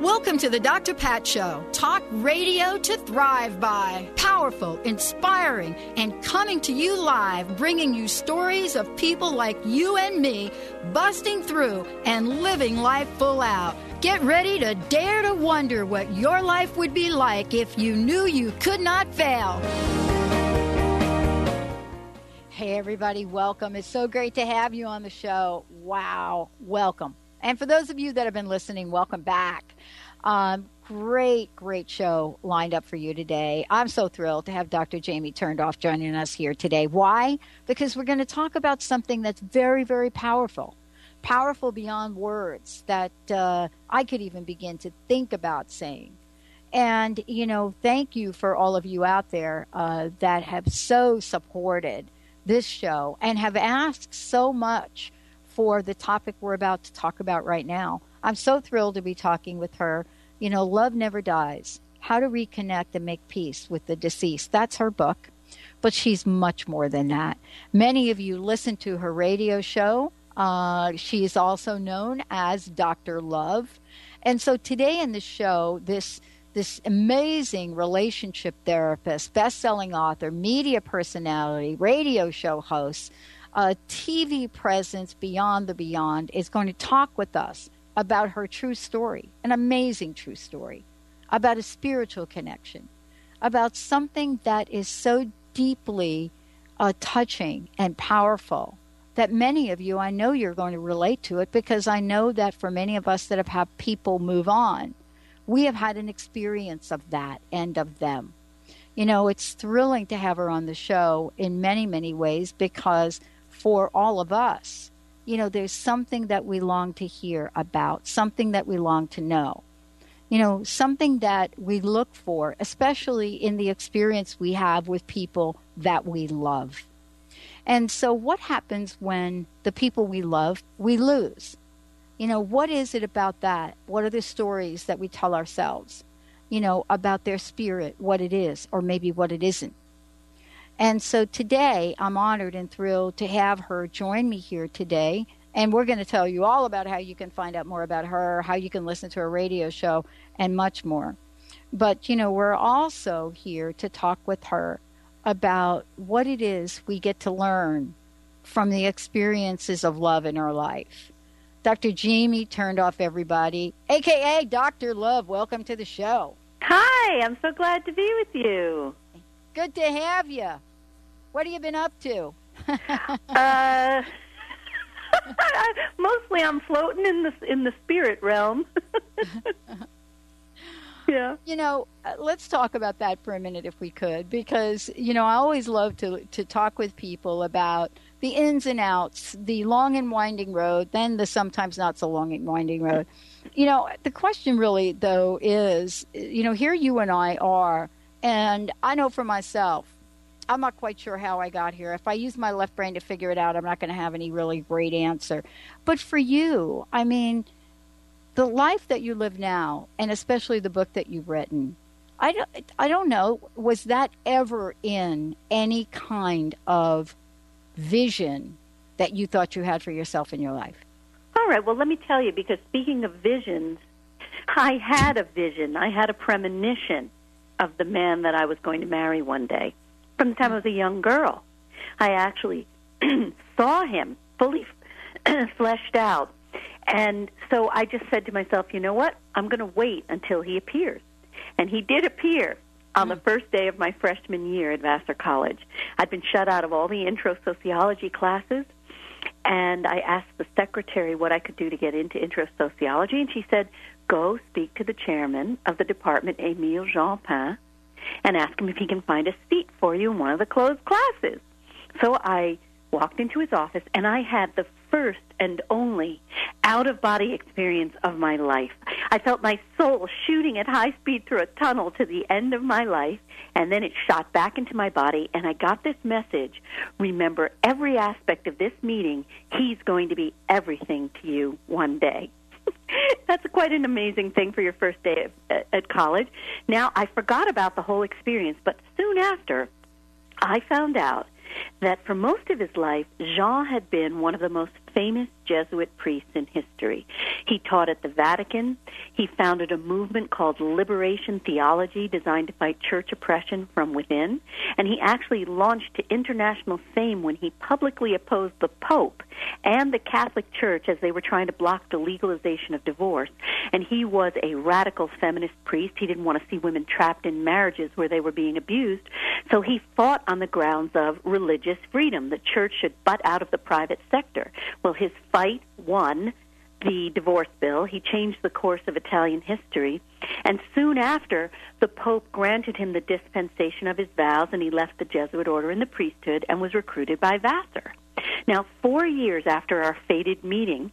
Welcome to the Dr. Pat Show. Talk radio to thrive by. Powerful, inspiring, and coming to you live, bringing you stories of people like you and me busting through and living life full out. Get ready to dare to wonder what your life would be like if you knew you could not fail. Hey, everybody, welcome. It's so great to have you on the show. Wow, welcome. And for those of you that have been listening, welcome back. Um, great, great show lined up for you today. I'm so thrilled to have Dr. Jamie Turndorf joining us here today. Why? Because we're going to talk about something that's very, very powerful. Powerful beyond words that uh, I could even begin to think about saying. And, you know, thank you for all of you out there uh, that have so supported this show and have asked so much for the topic we're about to talk about right now. I'm so thrilled to be talking with her. You know, Love Never Dies How to Reconnect and Make Peace with the Deceased. That's her book, but she's much more than that. Many of you listen to her radio show. Uh, she is also known as Dr. Love. And so today in the show, this this amazing relationship therapist, best-selling author, media personality, radio show host, a TV presence beyond the beyond is going to talk with us about her true story, an amazing true story, about a spiritual connection, about something that is so deeply uh, touching and powerful that many of you, I know you're going to relate to it because I know that for many of us that have had people move on, we have had an experience of that and of them. You know, it's thrilling to have her on the show in many, many ways because for all of us, you know, there's something that we long to hear about, something that we long to know. You know, something that we look for, especially in the experience we have with people that we love. And so, what happens when the people we love, we lose? You know, what is it about that? What are the stories that we tell ourselves, you know, about their spirit, what it is, or maybe what it isn't? And so today, I'm honored and thrilled to have her join me here today. And we're going to tell you all about how you can find out more about her, how you can listen to her radio show, and much more. But, you know, we're also here to talk with her about what it is we get to learn from the experiences of love in our life. Dr. Jamie Turndorf everybody, aka Dr. Love. Welcome to the show. Hi, I'm so glad to be with you. Good to have you. What have you been up to? uh, mostly, I'm floating in the in the spirit realm. yeah. You know, uh, let's talk about that for a minute, if we could, because you know I always love to to talk with people about the ins and outs, the long and winding road, then the sometimes not so long and winding road. You know, the question really though is, you know, here you and I are, and I know for myself I'm not quite sure how I got here. If I use my left brain to figure it out, I'm not going to have any really great answer. But for you, I mean, the life that you live now, and especially the book that you've written, I don't, I don't know, was that ever in any kind of vision that you thought you had for yourself in your life? All right, well, let me tell you, because speaking of visions, I had a vision, I had a premonition of the man that I was going to marry one day from the time I was a young girl. I actually saw him fully fleshed out. And so I just said to myself, you know what? I'm going to wait until he appears. And he did appear on the hmm. first day of my freshman year at Vassar College. I'd been shut out of all the intro sociology classes, and I asked the secretary what I could do to get into intro sociology, and she said, go speak to the chairman of the department, Emile Jean Pin, and ask him if he can find a seat for you in one of the closed classes. So I walked into his office, and I had the first and only out of body experience of my life. I felt my soul shooting at high speed through a tunnel to the end of my life, and then it shot back into my body, and I got this message remember every aspect of this meeting. He's going to be everything to you one day. That's quite an amazing thing for your first day at, at college. Now, I forgot about the whole experience, but soon after, I found out that for most of his life, Jean had been one of the most famous Jesuit priests in history. He taught at the Vatican. He founded a movement called Liberation Theology designed to fight church oppression from within. And he actually launched to international fame when he publicly opposed the Pope and the Catholic Church as they were trying to block the legalization of divorce. And he was a radical feminist priest. He didn't want to see women trapped in marriages where they were being abused. So he fought on the grounds of religious freedom. The church should butt out of the private sector. Well, his fight won the divorce bill. He changed the course of Italian history. And soon after, the Pope granted him the dispensation of his vows, and he left the Jesuit order in the priesthood and was recruited by Vassar. Now, four years after our fated meeting,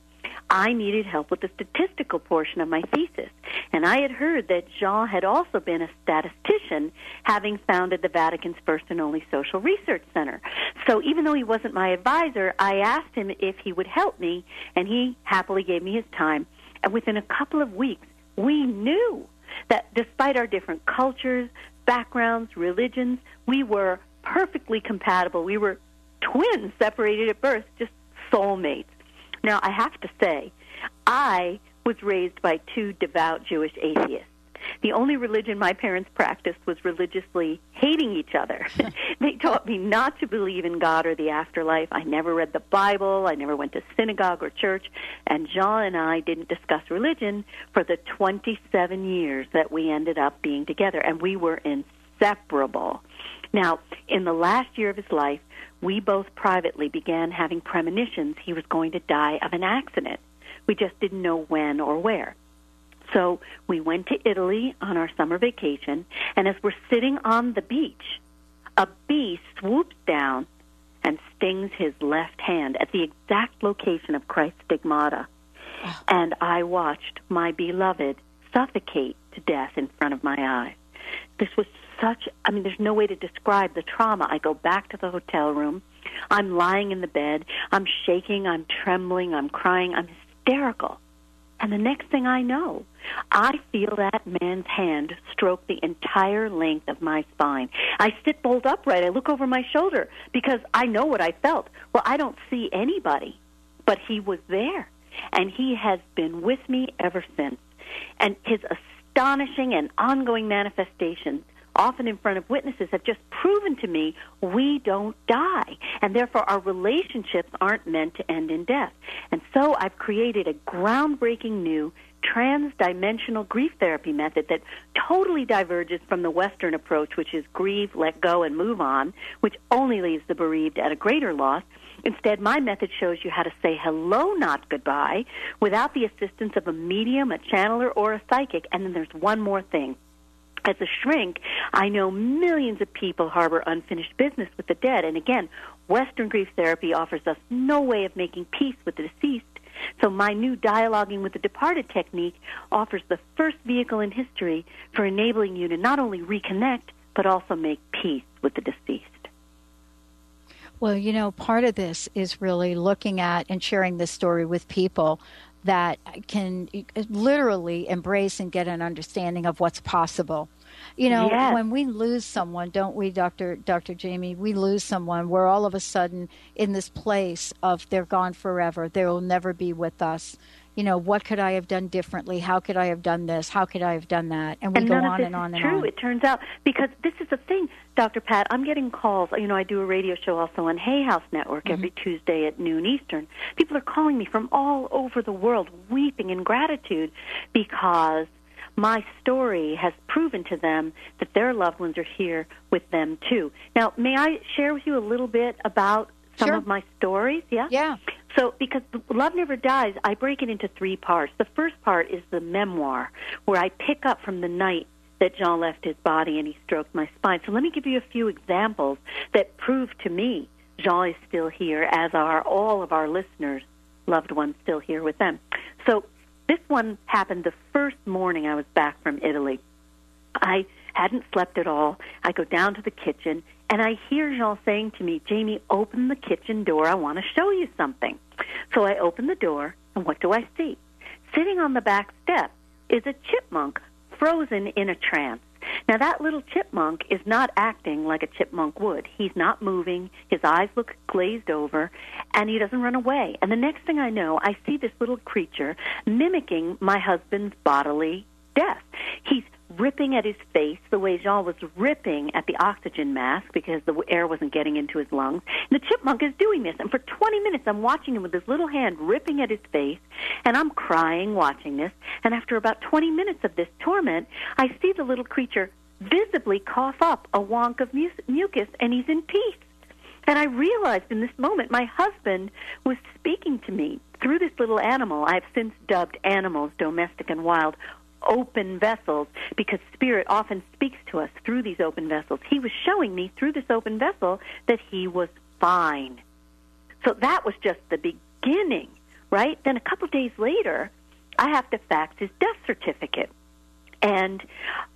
I needed help with the statistical portion of my thesis. And I had heard that Jean had also been a statistician, having founded the Vatican's first and only social research center. So even though he wasn't my advisor, I asked him if he would help me, and he happily gave me his time. And within a couple of weeks, we knew that despite our different cultures, backgrounds, religions, we were perfectly compatible. We were twins separated at birth, just soulmates. Now, I have to say, I was raised by two devout Jewish atheists. The only religion my parents practiced was religiously hating each other. they taught me not to believe in God or the afterlife. I never read the Bible. I never went to synagogue or church. And Jean and I didn't discuss religion for the 27 years that we ended up being together. And we were inseparable. Now, in the last year of his life, we both privately began having premonitions he was going to die of an accident. We just didn't know when or where. So we went to Italy on our summer vacation, and as we're sitting on the beach, a bee swoops down and stings his left hand at the exact location of Christ's stigmata. And I watched my beloved suffocate to death in front of my eyes. This was such, I mean, there's no way to describe the trauma. I go back to the hotel room. I'm lying in the bed. I'm shaking. I'm trembling. I'm crying. I'm hysterical. And the next thing I know, I feel that man's hand stroke the entire length of my spine. I sit bolt upright. I look over my shoulder because I know what I felt. Well, I don't see anybody, but he was there. And he has been with me ever since. And his astonishing and ongoing manifestations often in front of witnesses, have just proven to me we don't die. And therefore, our relationships aren't meant to end in death. And so I've created a groundbreaking new trans-dimensional grief therapy method that totally diverges from the Western approach, which is grieve, let go, and move on, which only leaves the bereaved at a greater loss. Instead, my method shows you how to say hello, not goodbye, without the assistance of a medium, a channeler, or a psychic. And then there's one more thing as a shrink, I know millions of people harbor unfinished business with the dead. And again, Western grief therapy offers us no way of making peace with the deceased. So my new dialoguing with the departed technique offers the first vehicle in history for enabling you to not only reconnect, but also make peace with the deceased. Well, you know, part of this is really looking at and sharing this story with people that can literally embrace and get an understanding of what's possible. You know, yes. when we lose someone, don't we, Dr. Dr. Jamie? We lose someone. We're all of a sudden in this place of they're gone forever. They will never be with us. You know, what could I have done differently? How could I have done this? How could I have done that? And we and go on and on and true, on. It turns out because this is the thing, Dr. Pat. I'm getting calls. You know, I do a radio show also on Hay House Network mm-hmm. every Tuesday at noon Eastern. People are calling me from all over the world, weeping in gratitude because my story has proven to them that their loved ones are here with them too. Now, may I share with you a little bit about some sure. of my stories? Yeah. Yeah. So, because Love Never Dies, I break it into three parts. The first part is the memoir, where I pick up from the night that Jean left his body and he stroked my spine. So, let me give you a few examples that prove to me Jean is still here, as are all of our listeners, loved ones still here with them. So, this one happened the first morning I was back from Italy. I hadn't slept at all. I go down to the kitchen and I hear Jean saying to me, Jamie, open the kitchen door. I want to show you something. So I open the door, and what do I see? Sitting on the back step is a chipmunk frozen in a trance. Now, that little chipmunk is not acting like a chipmunk would. He's not moving. His eyes look glazed over, and he doesn't run away. And the next thing I know, I see this little creature mimicking my husband's bodily death. He's ripping at his face the way Jean was ripping at the oxygen mask because the air wasn't getting into his lungs. And the chipmunk is doing this, and for 20 minutes I'm watching him with his little hand ripping at his face, and I'm crying watching this. And after about 20 minutes of this torment, I see the little creature visibly cough up a wonk of mucus, and he's in peace. And I realized in this moment my husband was speaking to me through this little animal I've since dubbed animals, domestic and wild, open vessels because Spirit often speaks to us through these open vessels. He was showing me through this open vessel that he was fine. So that was just the beginning, right? Then a couple days later, I have to fax his death certificate. And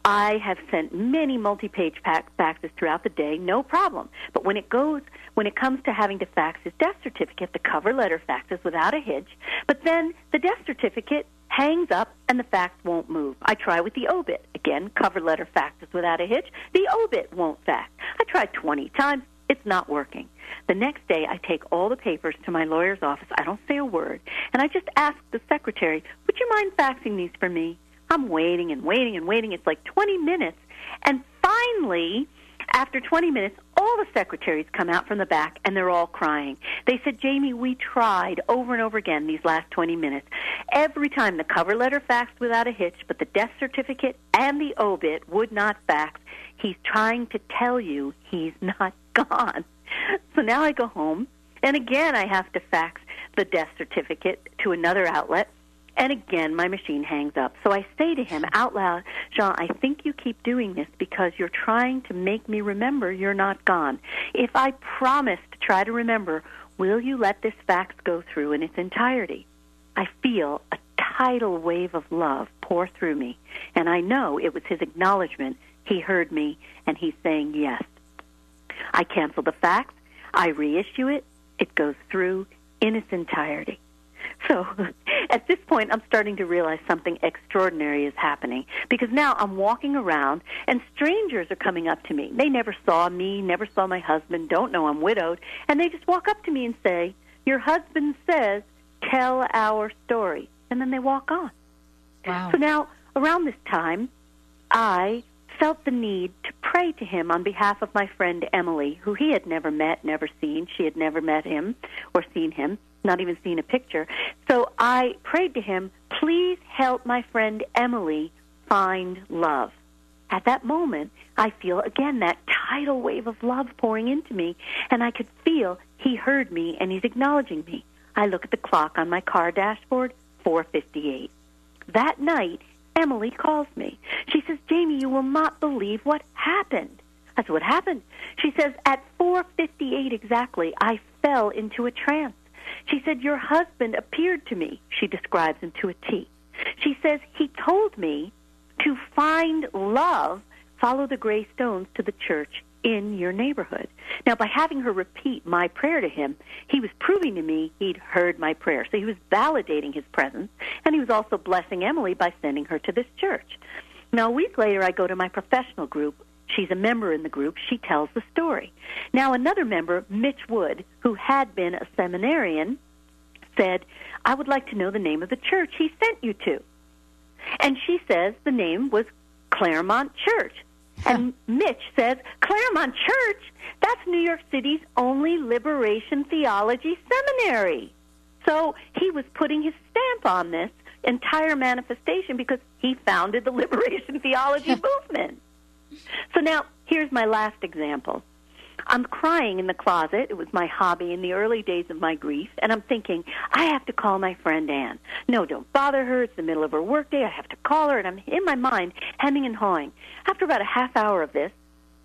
I have sent many multi-page faxes throughout the day, no problem. But when it goes, when it comes to having to fax his death certificate, the cover letter faxes without a hitch. But then the death certificate hangs up and the fax won't move. I try with the obit. Again, cover letter faxes without a hitch. The obit won't fax. I tried 20 times. It's not working. The next day, I take all the papers to my lawyer's office. I don't say a word. And I just ask the secretary, would you mind faxing these for me? I'm waiting and waiting and waiting. It's like 20 minutes. And finally, after 20 minutes, all the secretaries come out from the back and they're all crying. They said, Jamie, we tried over and over again these last 20 minutes. Every time the cover letter faxed without a hitch, but the death certificate and the obit would not fax. He's trying to tell you he's not gone. So now I go home, and again I have to fax the death certificate to another outlet and again, my machine hangs up. So I say to him out loud, Jean, I think you keep doing this because you're trying to make me remember you're not gone. If I promise to try to remember, will you let this fax go through in its entirety? I feel a tidal wave of love pour through me, and I know it was his acknowledgement. He heard me, and he's saying yes. I cancel the fax. I reissue it. It goes through in its entirety. So at this point, I'm starting to realize something extraordinary is happening because now I'm walking around and strangers are coming up to me. They never saw me, never saw my husband, don't know I'm widowed, and they just walk up to me and say, Your husband says, tell our story. And then they walk on. Wow. So now, around this time, I felt the need to pray to him on behalf of my friend Emily, who he had never met, never seen. She had never met him or seen him not even seen a picture. So I prayed to him, please help my friend Emily find love. At that moment, I feel again that tidal wave of love pouring into me, and I could feel he heard me and he's acknowledging me. I look at the clock on my car dashboard, 4:58. That night, Emily calls me. She says, "Jamie, you will not believe what happened." That's "What happened?" She says, "At 4:58 exactly, I fell into a trance. She said, Your husband appeared to me, she describes him to a T. She says, He told me to find love, follow the gray stones to the church in your neighborhood. Now, by having her repeat my prayer to him, he was proving to me he'd heard my prayer. So he was validating his presence, and he was also blessing Emily by sending her to this church. Now, a week later, I go to my professional group She's a member in the group. She tells the story. Now, another member, Mitch Wood, who had been a seminarian, said, I would like to know the name of the church he sent you to. And she says the name was Claremont Church. And Mitch says, Claremont Church? That's New York City's only liberation theology seminary. So he was putting his stamp on this entire manifestation because he founded the liberation theology movement. So now, here's my last example. I'm crying in the closet. It was my hobby in the early days of my grief. And I'm thinking, I have to call my friend Anne. No, don't bother her. It's the middle of her workday. I have to call her. And I'm in my mind hemming and hawing. After about a half hour of this,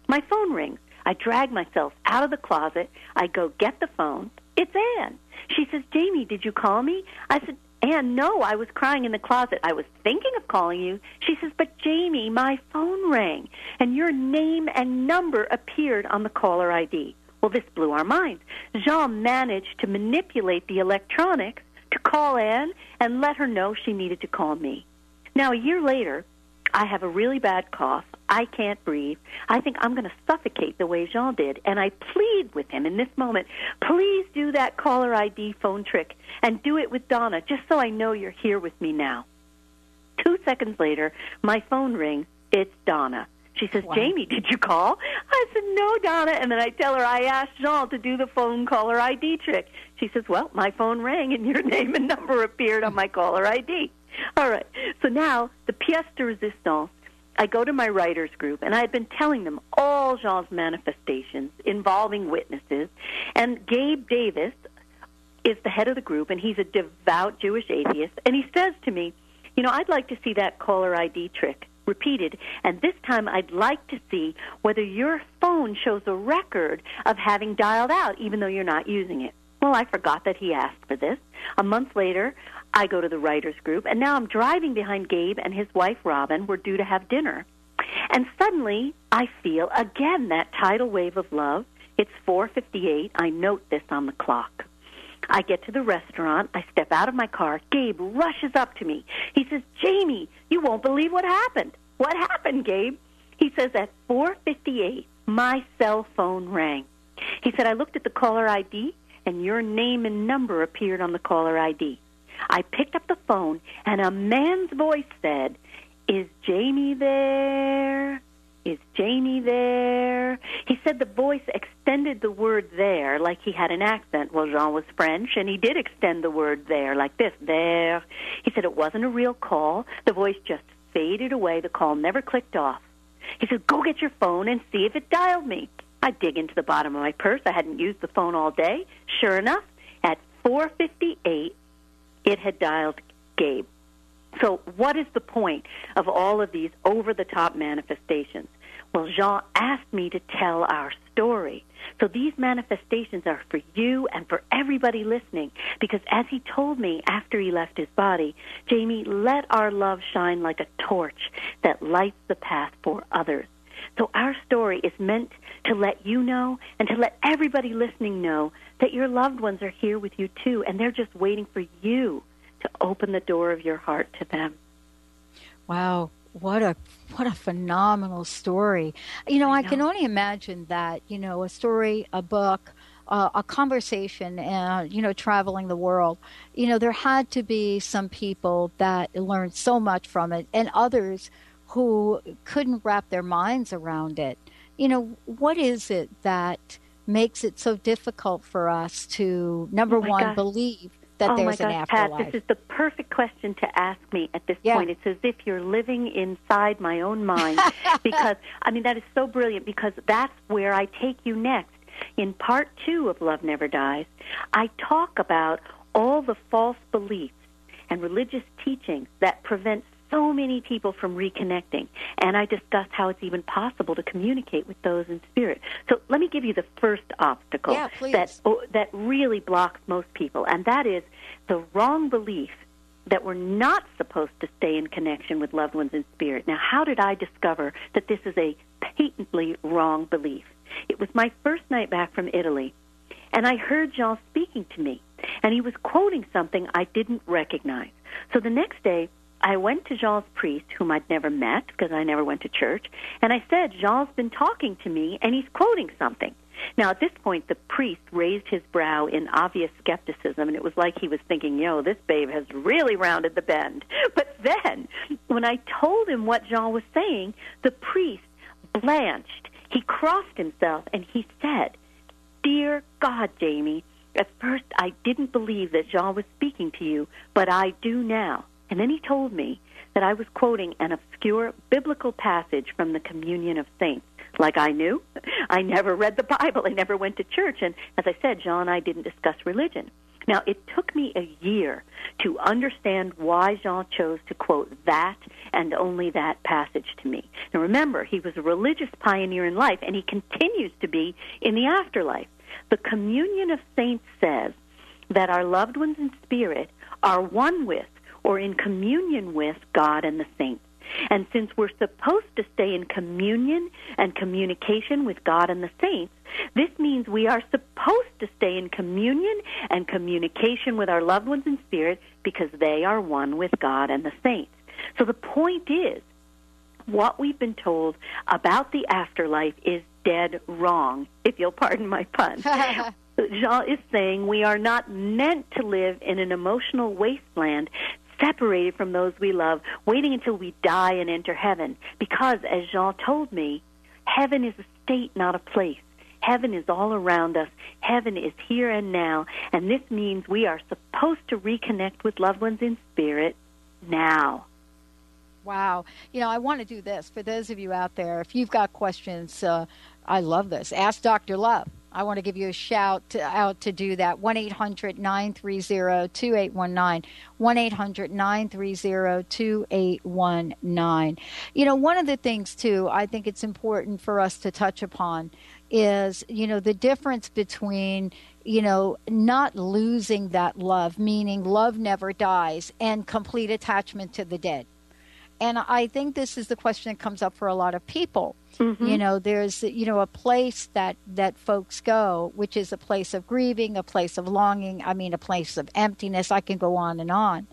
my phone rings. I drag myself out of the closet. I go get the phone. It's Anne. She says, Jamie, did you call me? I said, Anne, no, I was crying in the closet. I was thinking of calling you. She says, But Jamie, my phone rang, and your name and number appeared on the caller ID. Well, this blew our minds. Jean managed to manipulate the electronics to call Anne and let her know she needed to call me. Now, a year later, I have a really bad cough. I can't breathe. I think I'm going to suffocate the way Jean did. And I plead with him in this moment, please do that caller ID phone trick and do it with Donna, just so I know you're here with me now. Two seconds later, my phone rings. It's Donna. She says, wow. Jamie, did you call? I said, no, Donna. And then I tell her I asked Jean to do the phone caller ID trick. She says, well, my phone rang and your name and number appeared on my caller ID. All right. So now the pièce de résistance. I go to my writers group, and I had been telling them all Jean's manifestations involving witnesses. And Gabe Davis is the head of the group, and he's a devout Jewish atheist. And he says to me, "You know, I'd like to see that caller ID trick." repeated. And this time I'd like to see whether your phone shows a record of having dialed out, even though you're not using it. Well, I forgot that he asked for this. A month later, I go to the writers group, and now I'm driving behind Gabe and his wife Robin. We're due to have dinner. And suddenly, I feel again that tidal wave of love. It's 4:58. I note this on the clock. I get to the restaurant. I step out of my car. Gabe rushes up to me. He says, "Jamie, you won't believe what happened." What happened, Gabe? He says at 4:58, my cell phone rang. He said I looked at the caller ID and your name and number appeared on the caller ID. I picked up the phone, and a man's voice said, Is Jamie there? Is Jamie there? He said the voice extended the word there like he had an accent. Well, Jean was French, and he did extend the word there like this, there. He said it wasn't a real call. The voice just faded away. The call never clicked off. He said, Go get your phone and see if it dialed me. I dig into the bottom of my purse. I hadn't used the phone all day. Sure enough, at 4:58, it had dialed Gabe. So, what is the point of all of these over the top manifestations? Well, Jean asked me to tell our story. So, these manifestations are for you and for everybody listening because, as he told me after he left his body, Jamie, let our love shine like a torch that lights the path for others. So, our story is meant to let you know and to let everybody listening know that your loved ones are here with you too, and they're just waiting for you to open the door of your heart to them. Wow, what a what a phenomenal story. You know, I, know. I can only imagine that, you know, a story, a book, uh, a conversation and you know traveling the world you know there had to be some people that learned so much from it and others who couldn't wrap their minds around it you know what is it that makes it so difficult for us to number oh one gosh. believe that oh there's my gosh, an afterlife. Pat, this is the perfect question to ask me at this yeah. point. It's as if you're living inside my own mind because I mean that is so brilliant because that's where I take you next. In part 2 of Love Never Dies, I talk about all the false beliefs and religious teachings that prevent so many people from reconnecting. And I discussed how it's even possible to communicate with those in spirit. So let me give you the first obstacle yeah, that oh, that really blocks most people, and that is the wrong belief that we're not supposed to stay in connection with loved ones in spirit. Now, how did I discover that this is a patently wrong belief? It was my first night back from Italy, and I heard Jean speaking to me, and he was quoting something I didn't recognize. So the next day, I went to Jean's priest, whom I'd never met because I never went to church, and I said, Jean's been talking to me and he's quoting something. Now, at this point, the priest raised his brow in obvious skepticism, and it was like he was thinking, yo, this babe has really rounded the bend. But then, when I told him what Jean was saying, the priest blanched. He crossed himself and he said, Dear God, Jamie, at first I didn't believe that Jean was speaking to you, but I do now. And then he told me that I was quoting an obscure biblical passage from the Communion of Saints. Like I knew. I never read the Bible. I never went to church. And as I said, Jean and I didn't discuss religion. Now, it took me a year to understand why Jean chose to quote that and only that passage to me. Now, remember, he was a religious pioneer in life, and he continues to be in the afterlife. The Communion of Saints says that our loved ones in spirit are one with or in communion with God and the saints. And since we're supposed to stay in communion and communication with God and the saints, this means we are supposed to stay in communion and communication with our loved ones in spirit because they are one with God and the saints. So the point is, what we've been told about the afterlife is dead wrong, if you'll pardon my pun. Jean is saying we are not meant to live in an emotional wasteland separated from those we love, waiting until we die and enter heaven. Because, as Jean told me, heaven is a state, not a place. Heaven is all around us. Heaven is here and now. And this means we are supposed to reconnect with loved ones in spirit now. Wow. You know, I want to do this for those of you out there. If you've got questions, uh, I love this. Ask Dr. Love. I want to give you a shout to, out to do that. 1 800 930 2819. 1 800 930 2819. You know, one of the things, too, I think it's important for us to touch upon is, you know, the difference between, you know, not losing that love, meaning love never dies, and complete attachment to the dead. And I think this is the question that comes up for a lot of people. Mm-hmm. You know, there's you know a place that that folks go, which is a place of grieving, a place of longing. I mean, a place of emptiness. I can go on and on.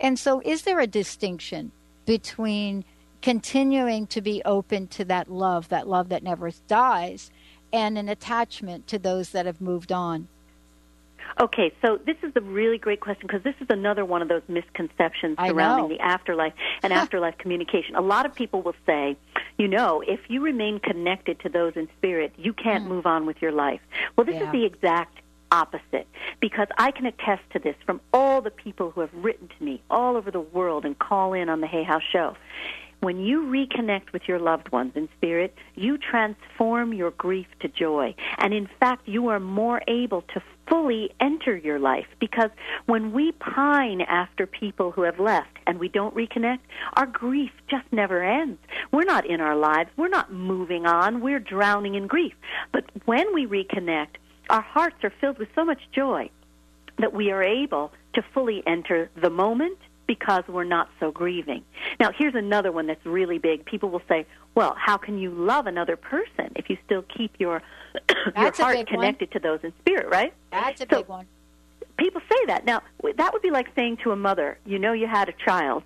And so, is there a distinction between continuing to be open to that love, that love that never dies, and an attachment to those that have moved on? Okay, so this is a really great question because this is another one of those misconceptions surrounding the afterlife and afterlife communication. A lot of people will say, you know, if you remain connected to those in spirit, you can't mm. move on with your life. Well, this yeah. is the exact opposite because I can attest to this from all the people who have written to me all over the world and call in on the Hay House show. When you reconnect with your loved ones in spirit, you transform your grief to joy. And in fact, you are more able to fully enter your life because when we pine after people who have left and we don't reconnect, our grief just never ends. We're not in our lives. We're not moving on. We're drowning in grief. But when we reconnect, our hearts are filled with so much joy that we are able to fully enter the moment because we're not so grieving. Now, here's another one that's really big. People will say, well, how can you love another person if you still keep your, your heart connected one. to those in spirit, right? That's a so, big one. People say that. Now, that would be like saying to a mother, you know you had a child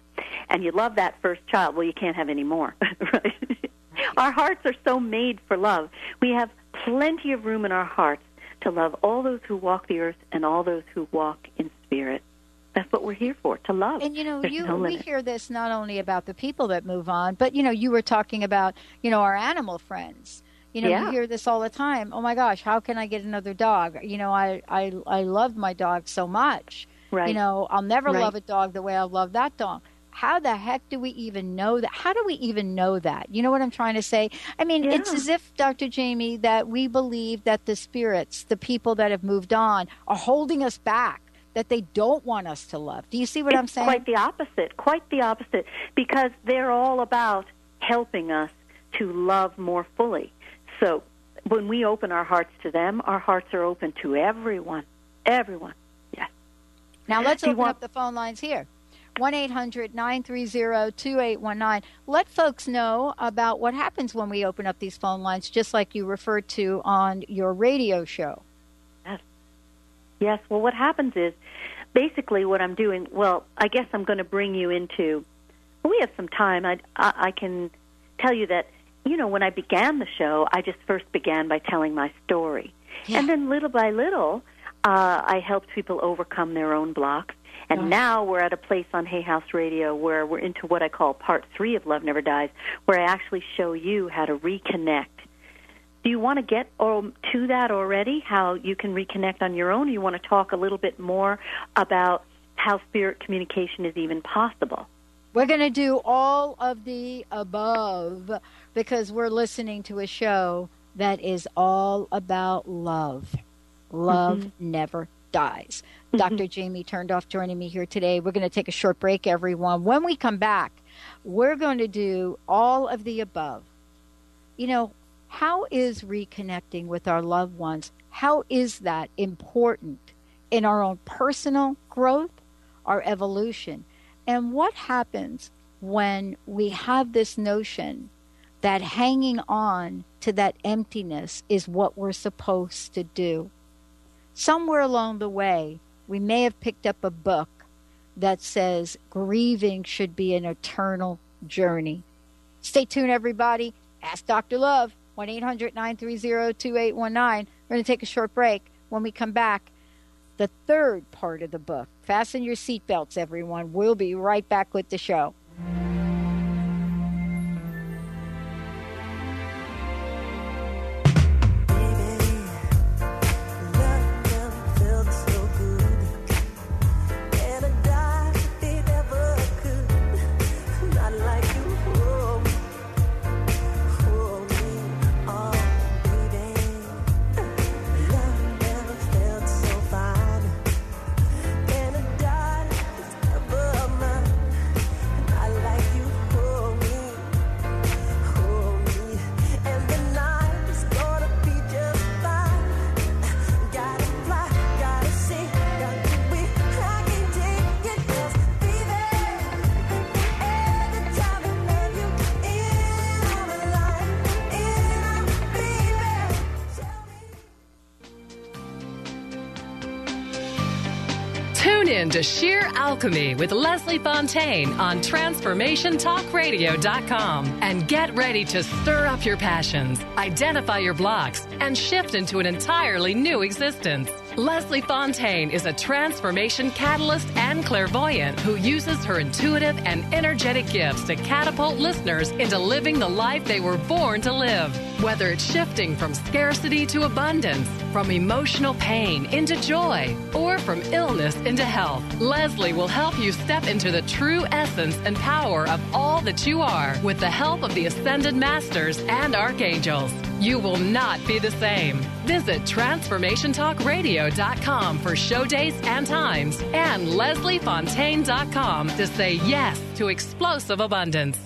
and you love that first child. Well, you can't have any more, right? Our hearts are so made for love. We have plenty of room in our hearts to love all those who walk the earth and all those who walk in spirit. That's what we're here for, to love. And you know, There's you no we hear this not only about the people that move on, but you know, you were talking about, you know, our animal friends. You know, yeah. you hear this all the time. Oh my gosh, how can I get another dog? You know, I I I love my dog so much. Right. You know, I'll never right. love a dog the way I love that dog. How the heck do we even know that? How do we even know that? You know what I'm trying to say? I mean, yeah. it's as if, Dr. Jamie, that we believe that the spirits, the people that have moved on, are holding us back that they don't want us to love. Do you see what it's I'm saying? Quite the opposite. Quite the opposite. Because they're all about helping us to love more fully. So when we open our hearts to them, our hearts are open to everyone. Everyone. Yes. Now let's open want- up the phone lines here. 1 800 930 2819. Let folks know about what happens when we open up these phone lines, just like you referred to on your radio show. Yes. Well, what happens is basically what I'm doing, well, I guess I'm going to bring you into, well, we have some time. I, I, I can tell you that, you know, when I began the show, I just first began by telling my story. Yeah. And then little by little, uh, I helped people overcome their own blocks. And oh. now we're at a place on Hay House Radio where we're into what I call part three of Love Never Dies, where I actually show you how to reconnect do you want to get to that already, how you can reconnect on your own? Or you want to talk a little bit more about how spirit communication is even possible? We're going to do all of the above because we're listening to a show that is all about love. Love mm-hmm. never dies. Mm-hmm. Dr. Jamie Turndorf joining me here today. We're going to take a short break, everyone. When we come back, we're going to do all of the above. You know, how is reconnecting with our loved ones? How is that important in our own personal growth, our evolution? And what happens when we have this notion that hanging on to that emptiness is what we're supposed to do? Somewhere along the way, we may have picked up a book that says grieving should be an eternal journey. Stay tuned, everybody. Ask Dr. Love, 1 800 930 2819. We're going to take a short break. When we come back, the third part of the book. Fasten your seatbelts, everyone. We'll be right back with the show. To Sheer Alchemy with Leslie Fontaine on TransformationTalkRadio.com and get ready to stir up your passions, identify your blocks, and shift into an entirely new existence. Leslie Fontaine is a transformation catalyst and clairvoyant who uses her intuitive and energetic gifts to catapult listeners into living the life they were born to live. Whether it's shifting from scarcity to abundance, from emotional pain into joy, or from illness into health, Leslie will help you step into the true essence and power of all that you are with the help of the Ascended Masters and Archangels. You will not be the same. Visit TransformationTalkRadio.com for show dates and times and LeslieFontaine.com to say yes to explosive abundance.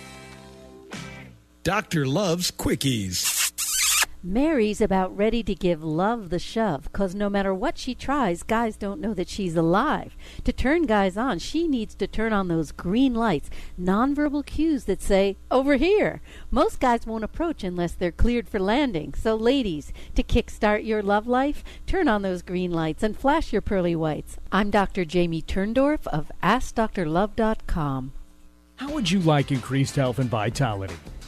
Doctor loves quickies. Mary's about ready to give love the shove because no matter what she tries, guys don't know that she's alive. To turn guys on, she needs to turn on those green lights, nonverbal cues that say, over here. Most guys won't approach unless they're cleared for landing. So, ladies, to kickstart your love life, turn on those green lights and flash your pearly whites. I'm Dr. Jamie Turndorf of AskDoctorLove.com. How would you like increased health and vitality?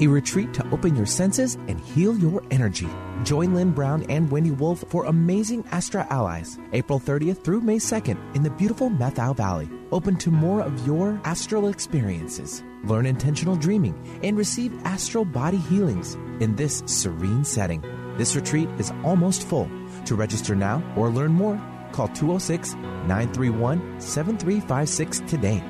a retreat to open your senses and heal your energy. Join Lynn Brown and Wendy Wolf for Amazing Astra Allies, April 30th through May 2nd in the beautiful Methow Valley. Open to more of your astral experiences. Learn intentional dreaming and receive astral body healings in this serene setting. This retreat is almost full. To register now or learn more, call 206 931 7356 today.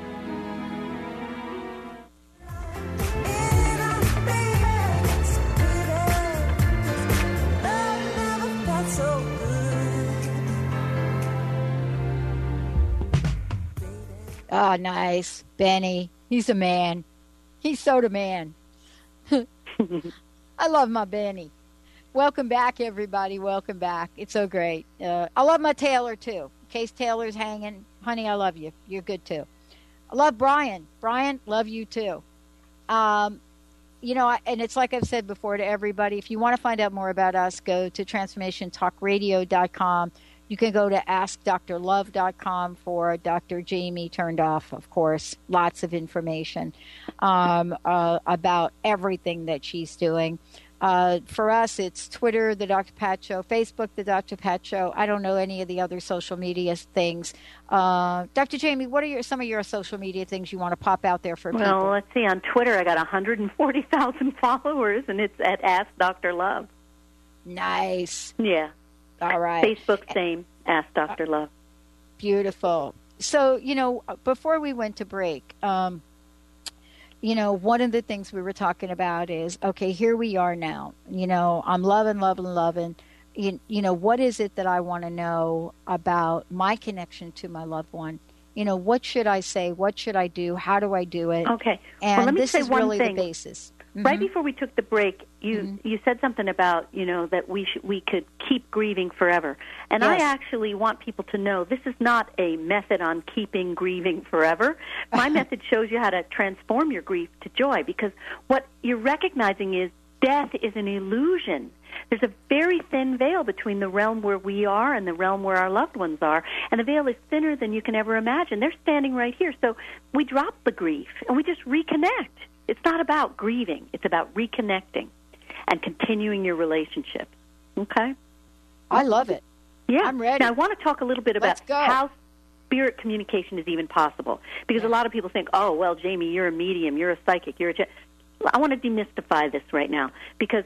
Oh, nice. Benny. He's a man. He's so the man. I love my Benny. Welcome back, everybody. Welcome back. It's so great. Uh, I love my Taylor, too. Case Taylor's hanging, honey, I love you. You're good, too. I love Brian. Brian, love you, too. Um, you know, and it's like I've said before to everybody if you want to find out more about us, go to transformationtalkradio.com. You can go to askdrlove.com for Dr. Jamie Turndorf, of course. Lots of information um, uh, about everything that she's doing. Uh, for us, it's Twitter, The Dr. Pat Show, Facebook, The Dr. Pat Show. I don't know any of the other social media things. Uh, Dr. Jamie, what are your, some of your social media things you want to pop out there for well, people? Well, let's see. On Twitter, I got 140,000 followers, and it's at Ask Dr. Love. Nice. Yeah. All right. Facebook, same. Ask Dr. Love. Beautiful. So, you know, before we went to break, um, you know, one of the things we were talking about is okay, here we are now. You know, I'm loving, loving, loving. You, you know, what is it that I want to know about my connection to my loved one? You know, what should I say? What should I do? How do I do it? Okay. And well, let me this say is one really thing. the basis. Right Mm-hmm. before we took the break, you Mhm. you said something about you know that we sh- we could keep grieving forever, and I actually want people to know this is not a method on keeping grieving forever. My method shows you how to transform your grief to joy because what you're recognizing is death is an illusion. There's a very thin veil between the realm where we are and the realm where our loved ones are, and the veil is thinner than you can ever imagine. They're standing right here, so we drop the grief and we just reconnect. It's not about grieving, it's about reconnecting and continuing your relationship. Okay? I love it. Yeah. I'm ready. Now, I want to talk a little bit about how spirit communication is even possible. Because a lot of people think, oh, well, Jamie, you're a medium, you're a psychic, you're a. Ge-. I want to demystify this right now because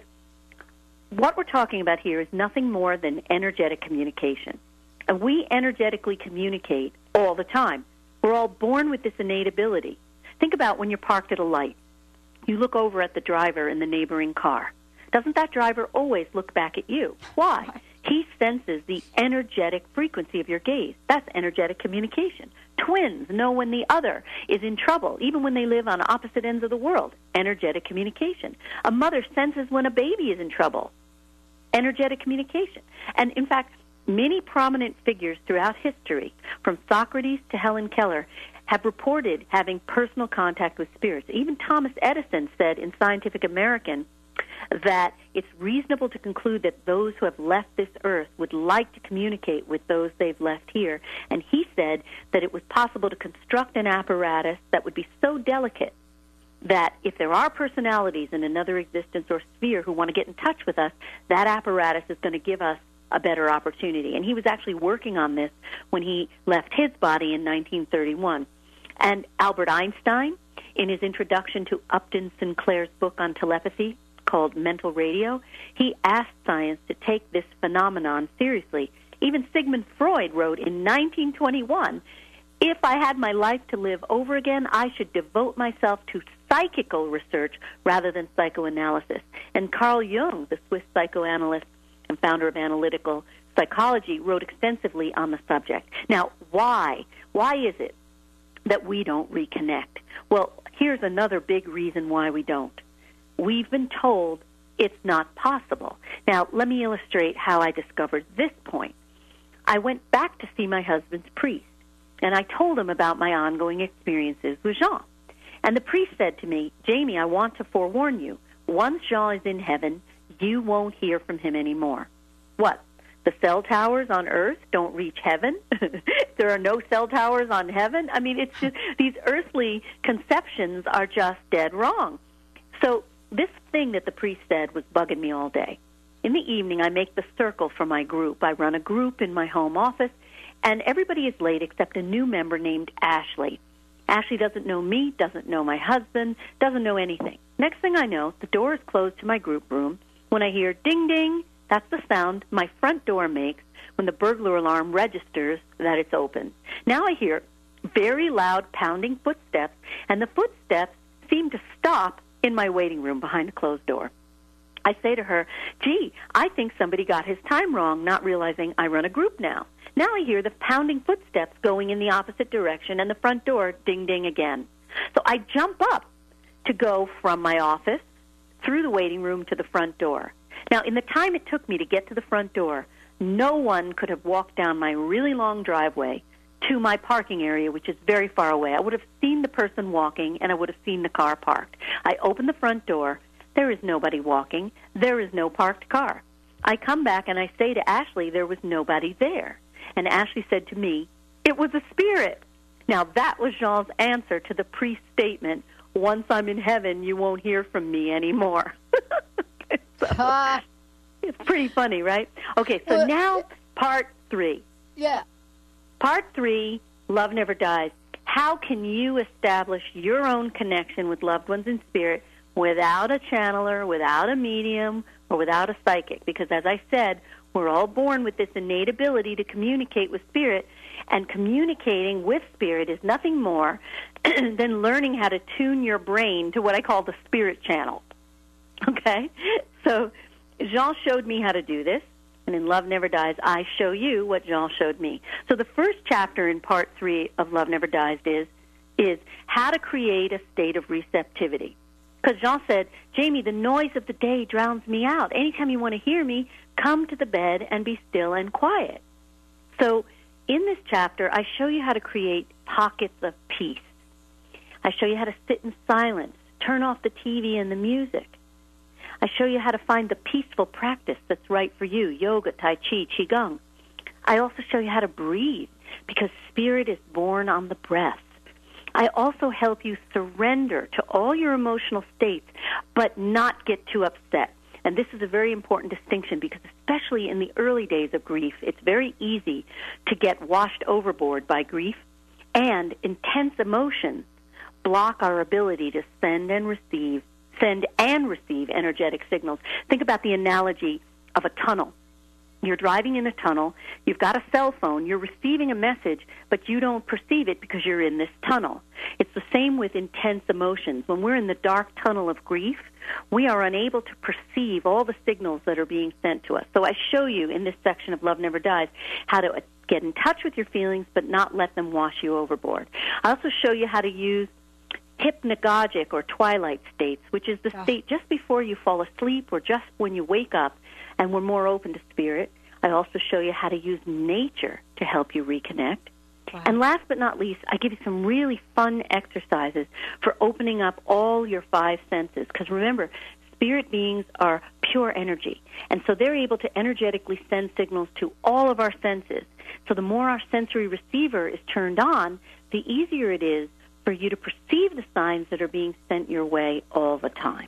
what we're talking about here is nothing more than energetic communication. And we energetically communicate all the time. We're all born with this innate ability. Think about when you're parked at a light. You look over at the driver in the neighboring car. Doesn't that driver always look back at you? Why? He senses the energetic frequency of your gaze. That's energetic communication. Twins know when the other is in trouble, even when they live on opposite ends of the world. Energetic communication. A mother senses when a baby is in trouble. Energetic communication. And in fact, many prominent figures throughout history, from Socrates to Helen Keller, have reported having personal contact with spirits. Even Thomas Edison said in Scientific American that it's reasonable to conclude that those who have left this earth would like to communicate with those they've left here. And he said that it was possible to construct an apparatus that would be so delicate that if there are personalities in another existence or sphere who want to get in touch with us, that apparatus is going to give us a better opportunity. And he was actually working on this when he left his body in 1931. And Albert Einstein, in his introduction to Upton Sinclair's book on telepathy called Mental Radio, he asked science to take this phenomenon seriously. Even Sigmund Freud wrote in 1921 if I had my life to live over again, I should devote myself to psychical research rather than psychoanalysis. And Carl Jung, the Swiss psychoanalyst and founder of analytical psychology, wrote extensively on the subject. Now, why? Why is it that we don't reconnect? Well, here's another big reason why we don't. We've been told it's not possible. Now, let me illustrate how I discovered this point. I went back to see my husband's priest, and I told him about my ongoing experiences with Jean. And the priest said to me, Jamie, I want to forewarn you. Once Jean is in heaven, you won't hear from him anymore. What? The cell towers on earth don't reach heaven? there are no cell towers on heaven? I mean, it's just these earthly conceptions are just dead wrong. So, this thing that the priest said was bugging me all day. In the evening, I make the circle for my group. I run a group in my home office, and everybody is late except a new member named Ashley. Ashley doesn't know me, doesn't know my husband, doesn't know anything. Next thing I know, the door is closed to my group room when I hear ding ding. That's the sound my front door makes when the burglar alarm registers that it's open. Now I hear very loud pounding footsteps, and the footsteps seem to stop in my waiting room behind a closed door. I say to her, gee, I think somebody got his time wrong, not realizing I run a group now. Now I hear the pounding footsteps going in the opposite direction and the front door ding ding again. So I jump up to go from my office through the waiting room to the front door. Now, in the time it took me to get to the front door, no one could have walked down my really long driveway to my parking area, which is very far away. I would have seen the person walking and I would have seen the car parked. I open the front door. There is nobody walking. There is no parked car. I come back and I say to Ashley, there was nobody there. And Ashley said to me, it was a spirit. Now, that was Jean's answer to the priest statement once I'm in heaven, you won't hear from me anymore. so, ah. It's pretty funny, right? Okay, so well, now part three. Yeah. Part three Love Never Dies. How can you establish your own connection with loved ones in spirit without a channeler, without a medium, or without a psychic? Because as I said, we're all born with this innate ability to communicate with spirit, and communicating with spirit is nothing more than learning how to tune your brain to what I call the spirit channel. Okay? So Jean showed me how to do this. And in Love Never Dies, I show you what Jean showed me. So the first chapter in part three of Love Never Dies is is how to create a state of receptivity. Because Jean said, Jamie, the noise of the day drowns me out. Anytime you want to hear me, come to the bed and be still and quiet. So in this chapter, I show you how to create pockets of peace. I show you how to sit in silence, turn off the TV and the music. I show you how to find the peaceful practice that's right for you yoga, Tai Chi, Qigong. I also show you how to breathe because spirit is borne on the breath. I also help you surrender to all your emotional states, but not get too upset. And this is a very important distinction because, especially in the early days of grief, it's very easy to get washed overboard by grief, and intense emotions block our ability to send and receive send and receive energetic signals. Think about the analogy of a tunnel. You're driving in a tunnel, you've got a cell phone, you're receiving a message, but you don't perceive it because you're in this tunnel. It's the same with intense emotions. When we're in the dark tunnel of grief, we are unable to perceive all the signals that are being sent to us. So I show you in this section of Love Never Dies how to get in touch with your feelings but not let them wash you overboard. I also show you how to use hypnagogic or twilight states, which is the oh. state just before you fall asleep or just when you wake up and we're more open to spirit. I also show you how to use nature to help you reconnect. Wow. And last but not least, I give you some really fun exercises for opening up all your five senses. Because remember, spirit beings are pure energy. And so they're able to energetically send signals to all of our senses. So the more our sensory receiver is turned on, the easier it is for you to perceive the signs that are being sent your way all the time.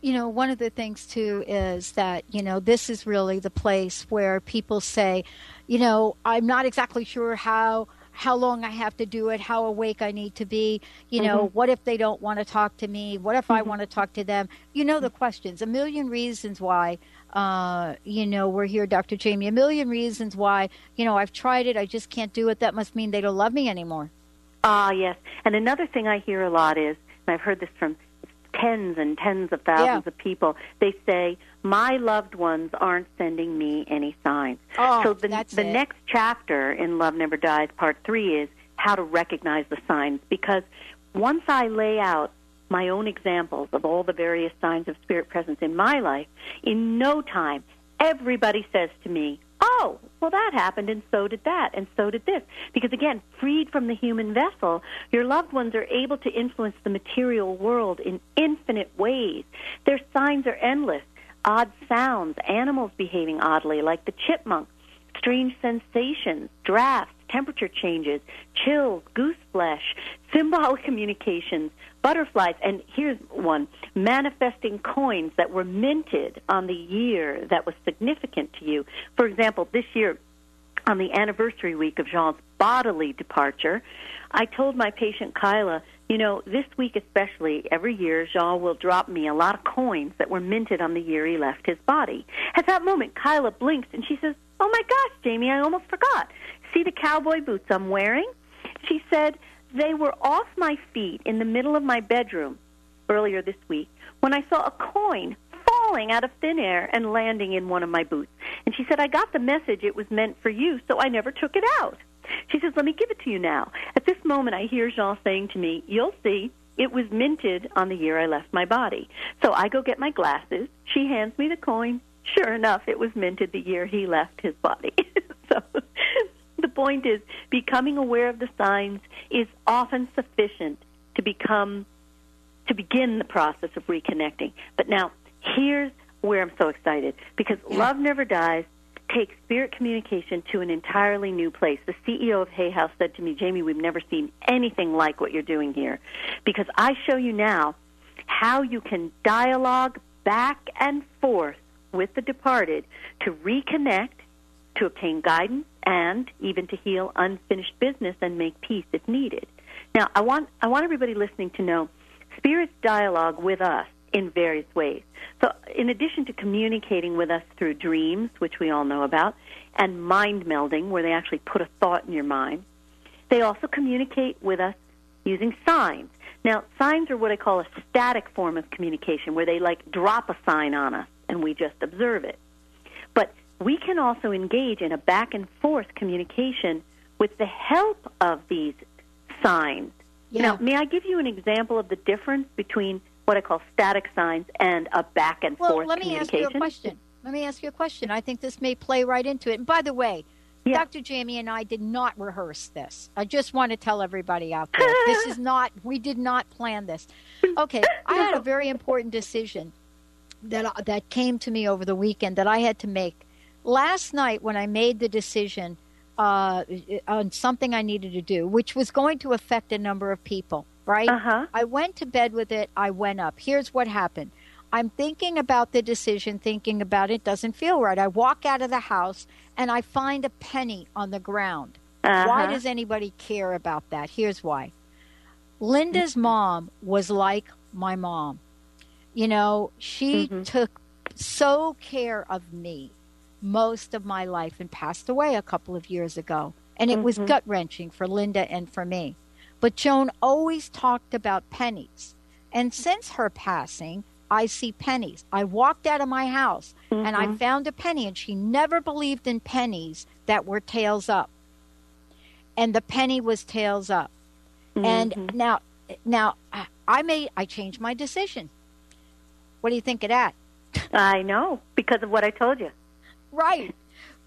You know, one of the things too is that, you know, this is really the place where people say, you know, I'm not exactly sure how how long I have to do it, how awake I need to be, you know, mm-hmm. what if they don't want to talk to me? What if mm-hmm. I want to talk to them? You know the questions, a million reasons why uh, you know, we're here, Dr. Jamie, a million reasons why, you know, I've tried it, I just can't do it. That must mean they don't love me anymore. Ah, yes. And another thing I hear a lot is, and I've heard this from tens and tens of thousands yeah. of people, they say, my loved ones aren't sending me any signs. Oh, so the, the it. next chapter in Love Never Dies, part three, is how to recognize the signs. Because once I lay out my own examples of all the various signs of spirit presence in my life, in no time, everybody says to me, oh, well, that happened, and so did that, and so did this. Because again, freed from the human vessel, your loved ones are able to influence the material world in infinite ways. Their signs are endless. Odd sounds, animals behaving oddly, like the chipmunk, strange sensations, drafts, temperature changes, chills, goose flesh, symbolic communications, butterflies, and here's one manifesting coins that were minted on the year that was significant to you. For example, this year, on the anniversary week of Jean's bodily departure, I told my patient Kyla, you know, this week especially, every year, Jean will drop me a lot of coins that were minted on the year he left his body. At that moment, Kyla blinks and she says, Oh my gosh, Jamie, I almost forgot. See the cowboy boots I'm wearing? She said, They were off my feet in the middle of my bedroom earlier this week when I saw a coin falling out of thin air and landing in one of my boots. And she said, I got the message it was meant for you, so I never took it out. She says, Let me give it to you now. At this moment, I hear Jean saying to me, You'll see. It was minted on the year I left my body. So I go get my glasses. She hands me the coin. Sure enough, it was minted the year he left his body. so the point is, becoming aware of the signs is often sufficient to become to begin the process of reconnecting. But now, here's where I'm so excited because. Love Never Dies takes spirit communication to an entirely new place. The CEO of Hay House said to me, Jamie, we've never seen anything like what you're doing here because I show you now how you can dialogue back and forth with the departed to reconnect, to obtain guidance, and even to heal unfinished business and make peace if needed. Now, I want I want everybody listening to know spirits dialogue with us in various ways. So, in addition to communicating with us through dreams, which we all know about, and mind melding, where they actually put a thought in your mind, they also communicate with us using signs. Now, signs are what I call a static form of communication, where they like drop a sign on us and we just observe it. But we can also engage in a back and forth communication with the help of these signs. Yeah. Now, may I give you an example of the difference between what I call static signs and a back and well, forth let me ask you a question. Let me ask you a question. I think this may play right into it. And by the way, yeah. Dr. Jamie and I did not rehearse this. I just want to tell everybody out there this is not, we did not plan this. Okay, I had a very important decision that, that came to me over the weekend that I had to make. Last night, when I made the decision uh, on something I needed to do, which was going to affect a number of people, right? Uh-huh. I went to bed with it. I went up. Here's what happened. I'm thinking about the decision, thinking about it, doesn't feel right. I walk out of the house and I find a penny on the ground. Uh-huh. Why does anybody care about that? Here's why. Linda's mom was like my mom. You know, she mm-hmm. took so care of me most of my life and passed away a couple of years ago. And it mm-hmm. was gut wrenching for Linda and for me. But Joan always talked about pennies. And since her passing, I see pennies. I walked out of my house mm-hmm. and I mm-hmm. found a penny, and she never believed in pennies that were tails up. And the penny was tails up. Mm-hmm. And now, now I made I changed my decision. What do you think of that? I know because of what I told you. Right.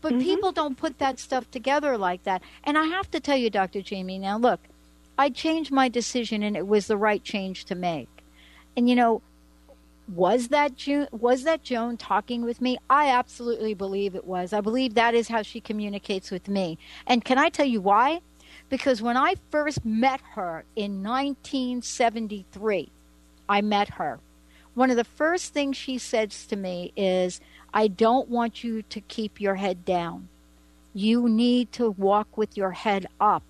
But mm-hmm. people don't put that stuff together like that. And I have to tell you, Dr. Jamie, now look, I changed my decision and it was the right change to make. And you know, was that June, was that Joan talking with me? I absolutely believe it was. I believe that is how she communicates with me. And can I tell you why? Because when I first met her in 1973, I met her. One of the first things she says to me is, I don't want you to keep your head down. You need to walk with your head up.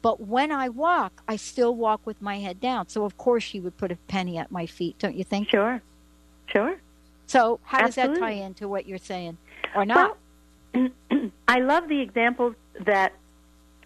But when I walk, I still walk with my head down. So, of course, she would put a penny at my feet, don't you think? Sure. Sure. So, how Absolutely. does that tie into what you're saying? Or not? Well, I love the examples that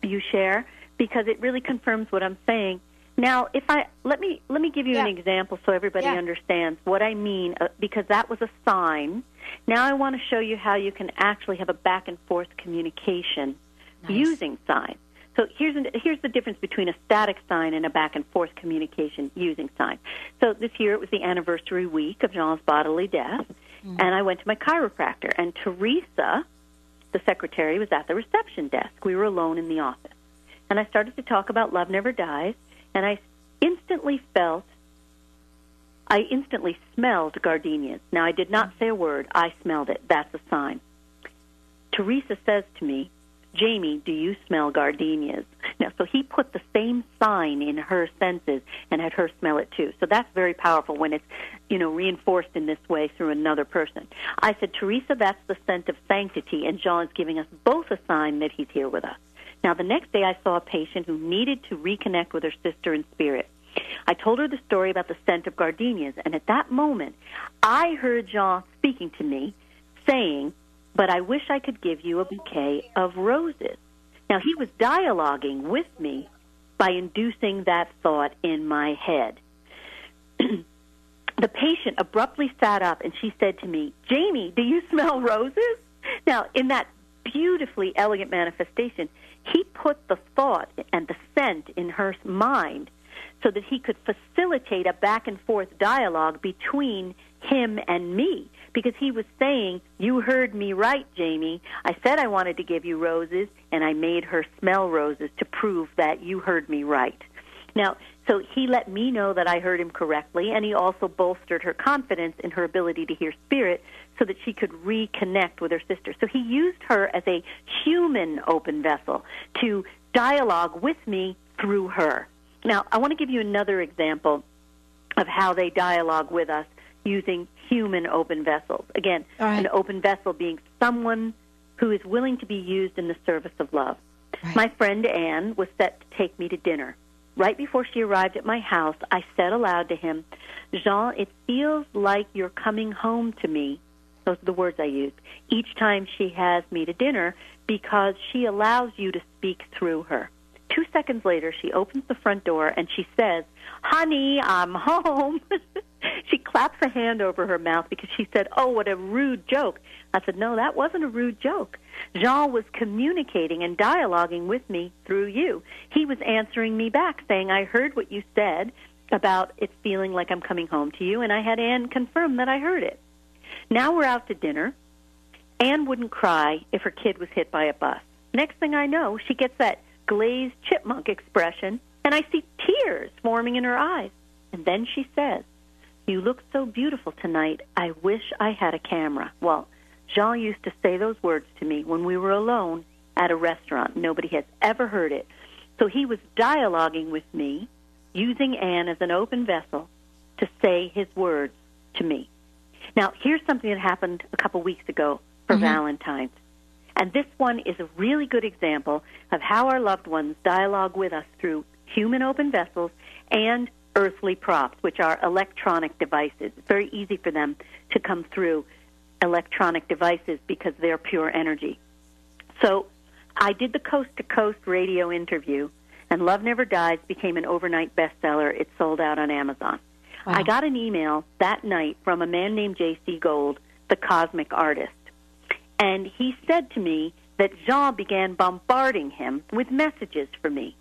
you share because it really confirms what I'm saying. Now, if I let me let me give you yeah. an example so everybody yeah. understands what I mean, uh, because that was a sign now I want to show you how you can actually have a back and forth communication nice. using signs. So here's an, here's the difference between a static sign and a back and forth communication using signs. So this year it was the anniversary week of Jean's bodily death, mm-hmm. and I went to my chiropractor. And Teresa, the secretary, was at the reception desk. We were alone in the office, and I started to talk about love never dies, and I instantly felt I instantly smelled gardenias. Now, I did not say a word. I smelled it. That's a sign. Teresa says to me, Jamie, do you smell gardenias? Now, so he put the same sign in her senses and had her smell it too. So that's very powerful when it's, you know, reinforced in this way through another person. I said, Teresa, that's the scent of sanctity, and Jean's giving us both a sign that he's here with us. Now, the next day I saw a patient who needed to reconnect with her sister in spirit. I told her the story about the scent of gardenias, and at that moment, I heard Jean speaking to me, saying, But I wish I could give you a bouquet of roses. Now, he was dialoguing with me by inducing that thought in my head. the patient abruptly sat up and she said to me, Jamie, do you smell roses? Now, in that beautifully elegant manifestation, he put the thought and the scent in her mind so that he could facilitate a back and forth dialogue between him and me because he was saying, You heard me right, Jamie. I said I wanted to give you roses, and I made her smell roses to prove that you heard me right. Now, so he let me know that I heard him correctly, and he also bolstered her confidence in her ability to hear spirit so that she could reconnect with her sister. So he used her as a human open vessel to dialogue with me through her. Now, I want to give you another example of how they dialogue with us using human open vessels. Again, right. an open vessel being someone who is willing to be used in the service of love. Right. My friend Anne was set to take me to dinner. Right before she arrived at my house, I said aloud to him, Jean, it feels like you're coming home to me. Those are the words I used. Each time she has me to dinner because she allows you to speak through her. Two seconds later, she opens the front door and she says, Honey, I'm home. she claps a hand over her mouth because she said, Oh, what a rude joke. I said, No, that wasn't a rude joke. Jean was communicating and dialoguing with me through you. He was answering me back, saying, I heard what you said about it feeling like I'm coming home to you, and I had Anne confirm that I heard it. Now we're out to dinner. Anne wouldn't cry if her kid was hit by a bus. Next thing I know, she gets that glazed chipmunk expression, and I see tears forming in her eyes. And then she says, You look so beautiful tonight. I wish I had a camera. Well, Jean used to say those words to me when we were alone at a restaurant. Nobody has ever heard it. So he was dialoguing with me, using Anne as an open vessel to say his words to me. Now, here's something that happened a couple weeks ago for Mhm. Valentine's. And this one is a really good example of how our loved ones dialogue with us through human open vessels and earthly props, which are electronic devices. It's very easy for them to come through electronic devices because they're pure energy. So I did the coast to coast radio interview, and Love Never Dies became an overnight bestseller. It sold out on Amazon. Wow. I got an email that night from a man named J.C. Gold, the cosmic artist. And he said to me that Jean began bombarding him with messages for me.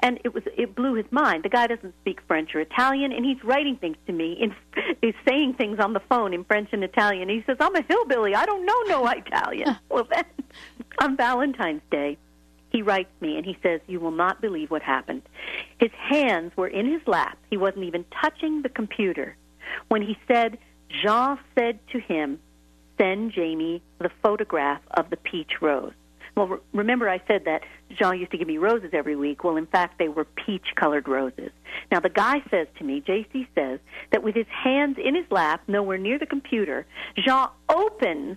And it was it blew his mind. The guy doesn't speak French or Italian, and he's writing things to me. In, he's saying things on the phone in French and Italian. He says, "I'm a hillbilly. I don't know no Italian." well, then on Valentine's Day, he writes me and he says, "You will not believe what happened." His hands were in his lap. He wasn't even touching the computer when he said, "Jean said to him, send Jamie the photograph of the peach rose." Well, re- remember I said that Jean used to give me roses every week. Well, in fact, they were peach-colored roses. Now, the guy says to me, JC says, that with his hands in his lap, nowhere near the computer, Jean opens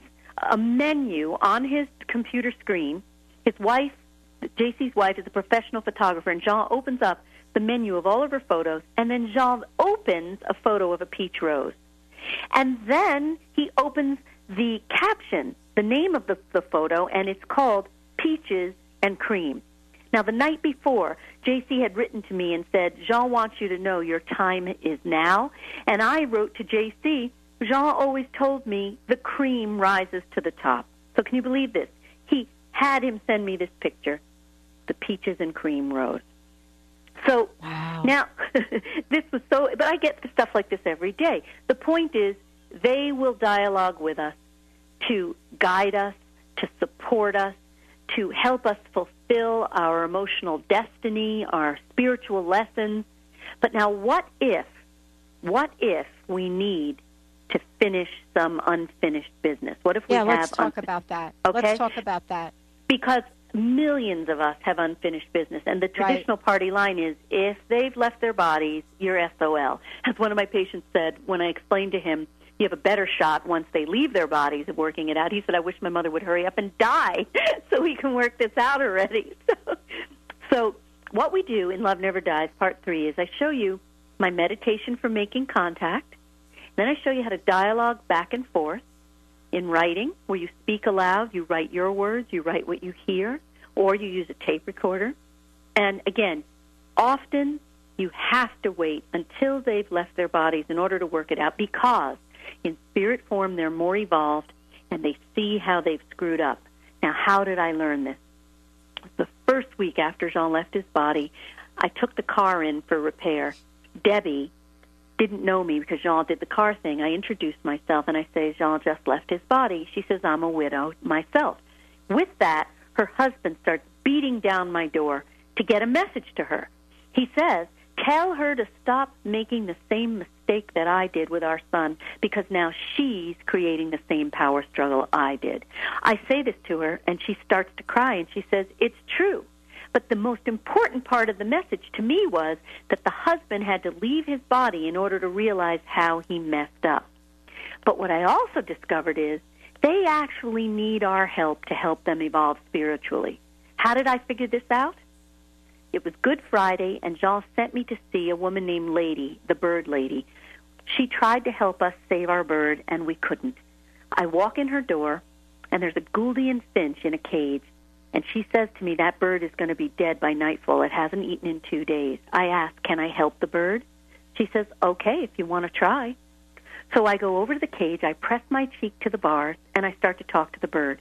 a menu on his computer screen. His wife, JC's wife, is a professional photographer, and Jean opens up the menu of all of her photos, and then Jean opens a photo of a peach rose. And then he opens the caption, the name of the, the photo, and it's called Peaches and Cream. Now, the night before, JC had written to me and said, Jean wants you to know your time is now. And I wrote to JC, Jean always told me the cream rises to the top. So, can you believe this? He had him send me this picture, the peaches and cream rose. So Wow. now, this was so, but I get stuff like this every day. The point is, they will dialogue with us to guide us, to support us, to help us fulfill our emotional destiny, our spiritual lessons. But now, what if, what if we need to finish some unfinished business? What if we yeah, have let's talk about that. Okay. Let's talk about that. because millions of us have unfinished business. And the traditional party line is if they've left their bodies you're SOL as one of my patients said when I explained to him you have a better shot once they leave their bodies of working it out. He said I wish my mother would hurry up and die so we can work this out already. So, so what we do in Love Never Dies part 3 is I show you my meditation for making contact. Then I show you how to dialogue back and forth in writing, where you speak aloud, you write your words, you write what you hear, or you use a tape recorder. And again, often You have to wait until they've left their bodies in order to work it out because in spirit form they're more evolved and they see how they've screwed up. Now, how did I learn this? The first week after Jean left his body, I took the car in for repair. Debbie didn't know me because Jean did the car thing. I introduced myself and I say, Jean just left his body. She says, I'm a widow myself. With that, her husband starts beating down my door to get a message to her. He says, Tell her to stop making the same mistake that I did with our son because now she's creating the same power struggle I did. I say this to her and she starts to cry and she says, It's true. But the most important part of the message to me was that the husband had to leave his body in order to realize how he messed up. But what I also discovered is they actually need our help to help them evolve spiritually. How did I figure this out? It was Good Friday, and Jean sent me to see a woman named Laney, the bird lady. She tried to help us save our bird, and we couldn't. I walk in her door, and there's a Gouldian finch in a cage, and she says to me, That bird is going to be dead by nightfall. It hasn't eaten in two days. I ask, Can I help the bird? She says, Okay, if you want to try. So I go over to the cage, I press my cheek to the bars, and I start to talk to the bird.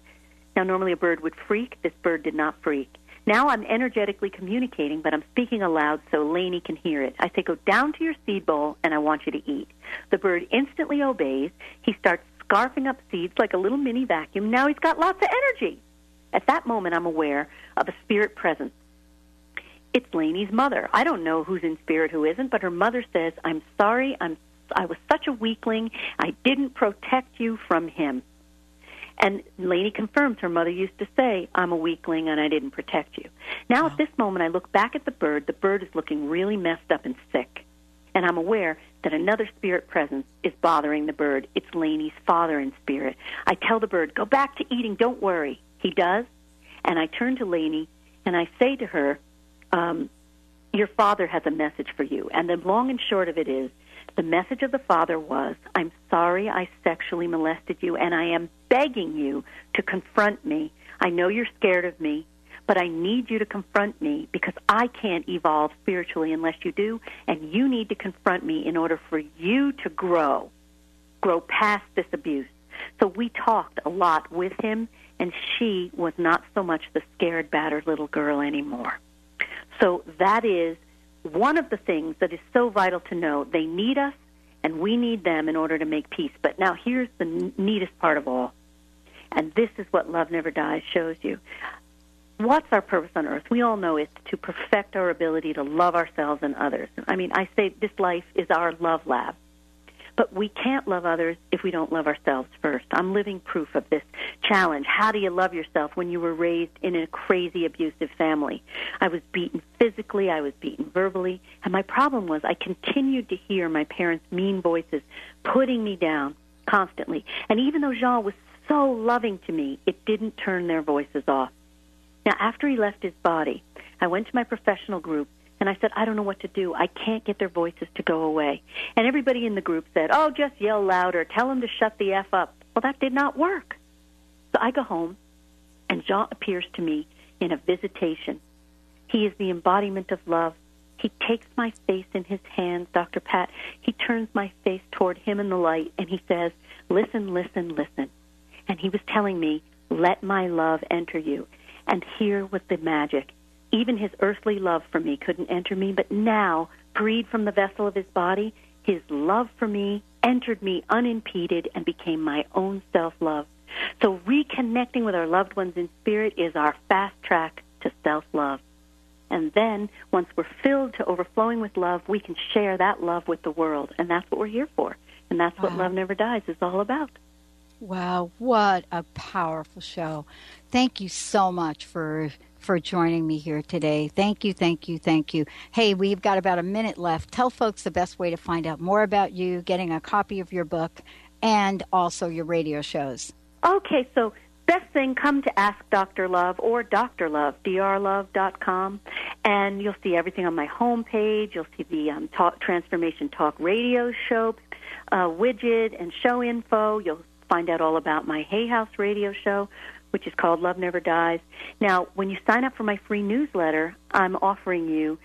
Now, normally a bird would freak. This bird did not freak. Now I'm energetically communicating, but I'm speaking aloud so Laney can hear it. I say, go down to your seed bowl and I want you to eat. The bird instantly obeys. He starts scarfing up seeds like a little mini vacuum. Now he's got lots of energy. At that moment, I'm aware of a spirit presence. It's Laney's mother. I don't know who's in spirit, who isn't, but her mother says, I'm sorry, I'm, I was such a weakling. I didn't protect you from him. And Laney confirms her mother used to say, I'm a weakling and I didn't protect you. Now, at this moment, I look back at the bird. The bird is looking really messed up and sick. And I'm aware that another spirit presence is bothering the bird. It's Laney's father in spirit. I tell the bird, Go back to eating, don't worry. He does. And I turn to Laney and I say to her, um, Your father has a message for you. And the long and short of it is, the message of the father was, I'm sorry I sexually molested you, and I am begging you to confront me. I know you're scared of me, but I need you to confront me because I can't evolve spiritually unless you do, and you need to confront me in order for you to grow, grow past this abuse. So we talked a lot with him, and she was not so much the scared, battered little girl anymore. So that is one of the things that is so vital to know they need us and we need them in order to make peace. But now here's the neatest part of all. And this is what Love Never Dies shows you. What's our purpose on earth? We all know it's to perfect our ability to love ourselves and others. I mean, I say this life is our love lab. But we can't love others if we don't love ourselves first. I'm living proof of this challenge. How do you love yourself when you were raised in a crazy abusive family? I was beaten physically, I was beaten verbally, and my problem was I continued to hear my parents' mean voices putting me down constantly. And even though Jean was so loving to me, it didn't turn their voices off. Now, after he left his body, I went to my professional group and I said, I don't know what to do. I can't get their voices to go away. And everybody in the group said, Oh, just yell louder. Tell them to shut the F up. Well, that did not work. So I go home, and Jean appears to me in a visitation. He is the embodiment of love. He takes my face in his hands, Dr. Pat. He turns my face toward him in the light, and he says, Listen, listen, listen. And he was telling me, Let my love enter you. And here was the magic. Even his earthly love for me couldn't enter me, but now, freed from the vessel of his body, his love for me entered me unimpeded and became my own self love. So, reconnecting with our loved ones in spirit is our fast track to self love. And then, once we're filled to overflowing with love, we can share that love with the world. And that's what we're here for. And that's what Love Never Dies is all about. Wow, what a powerful show. Thank you so much for for joining me here today. Thank you, thank you, thank you. Hey, we've got about a minute left. Tell folks the best way to find out more about you, getting a copy of your book, and also your radio shows. Okay, so best thing, come to Ask Dr. Love or Dr. Love, drlove.com, and you'll see everything on my homepage. You'll see the um, talk, Transformation Talk radio show uh, widget and show info. You'll find out all about my Hay House radio show which is called Love Never Dies. Now, when you sign up for my free newsletter, I'm offering you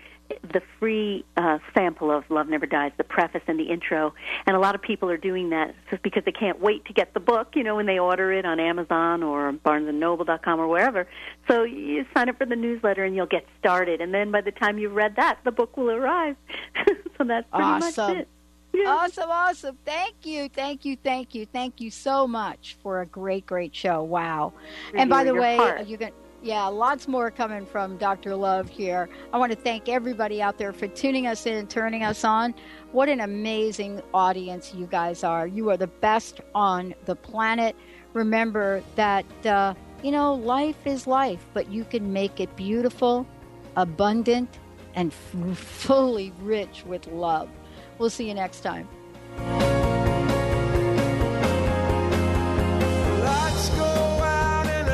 the free uh, sample of Love Never Dies, the preface and the intro. And a lot of people are doing that just because they can't wait to get the book, you know, when they order it on Amazon or barnesandnoble.com or wherever. So you sign up for the newsletter and you'll get started. And then by the time you've read that, the book will arrive. so that's pretty awesome. much it. Awesome, awesome. Thank you, thank you, thank you, thank you so much for a great, great show. Wow. And by the way, heart. you can yeah, lots more coming from Dr. Love here. I want to thank everybody out there for tuning us in and turning us on. What an amazing audience you guys are. You are the best on the planet. Remember that, uh, you know, life is life, but you can make it beautiful, abundant, and f- fully rich with love. We'll see you next time. Lights go out and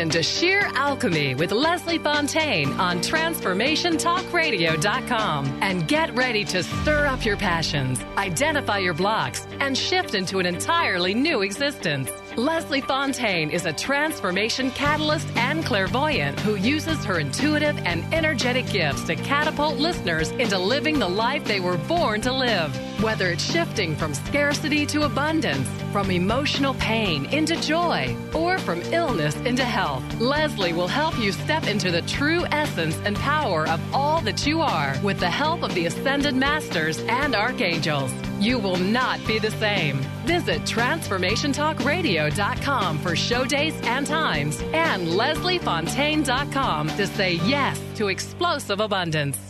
in to Sheer Alchemy with Leslie Fontaine on TransformationTalkRadio.com and get ready to stir up your passions, identify your blocks, and shift into an entirely new existence. Leslie Fontaine is a transformation catalyst and clairvoyant who uses her intuitive and energetic gifts to catapult listeners into living the life they were born to live. Whether it's shifting from scarcity to abundance, from emotional pain into joy, or from illness into health, Leslie will help you step into the true essence and power of all that you are with the help of the Ascended Masters and Archangels. You will not be the same. Visit TransformationTalkRadio.com for show dates and times and LeslieFontaine.com to say yes to explosive abundance.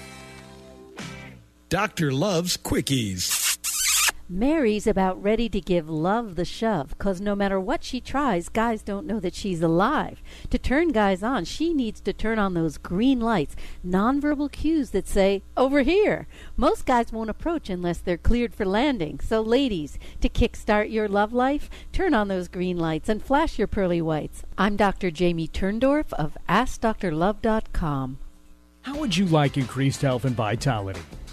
Doctor loves quickies. Mary's about ready to give love the shove, 'cause no matter what she tries, guys don't know that she's alive. To turn guys on, she needs to turn on those green lights, nonverbal cues that say, over here. Most guys won't approach unless they're cleared for landing. So, ladies, to kickstart your love life, turn on those green lights and flash your pearly whites. I'm Dr. Jamie Turndorf of AskDrLove.com. How would you like increased health and vitality?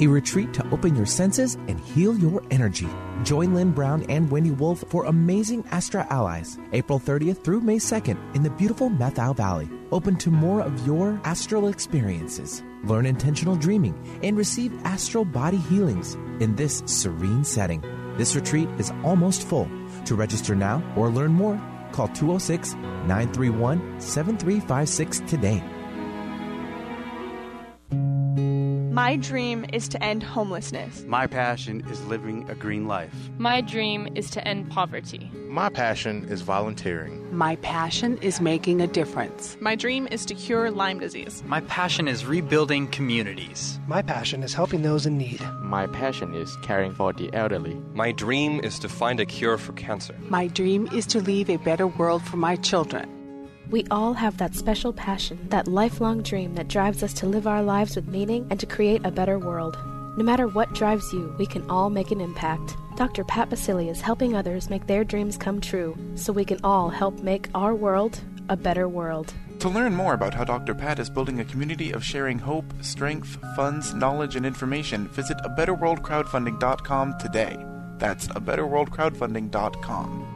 A retreat to open your senses and heal your energy. Join Lynn Brown and Wendy Wolf for Amazing Astra Allies, April 30th through May 2nd in the beautiful Methow Valley. Open to more of your astral experiences. Learn intentional dreaming and receive astral body healings in this serene setting. This retreat is almost full. To register now or learn more, call 206 931 7356 today. My dream is to end homelessness. My passion is living a green life. My dream is to end poverty. My passion is volunteering. My passion is making a difference. My dream is to cure Lyme disease. My passion is rebuilding communities. My passion is helping those in need. My passion is caring for the elderly. My dream is to find a cure for cancer. My dream is to leave a better world for my children. We all have that special passion, that lifelong dream that drives us to live our lives with meaning and to create a better world. No matter what drives you, we can all make an impact. Dr. Pat Baccili is helping others make their dreams come true so we can all help make our world a better world. To learn more about how Dr. Pat is building a community of sharing hope, strength, funds, knowledge, and information, visit abetterworldcrowdfunding.com today. That's abetterworldcrowdfunding.com.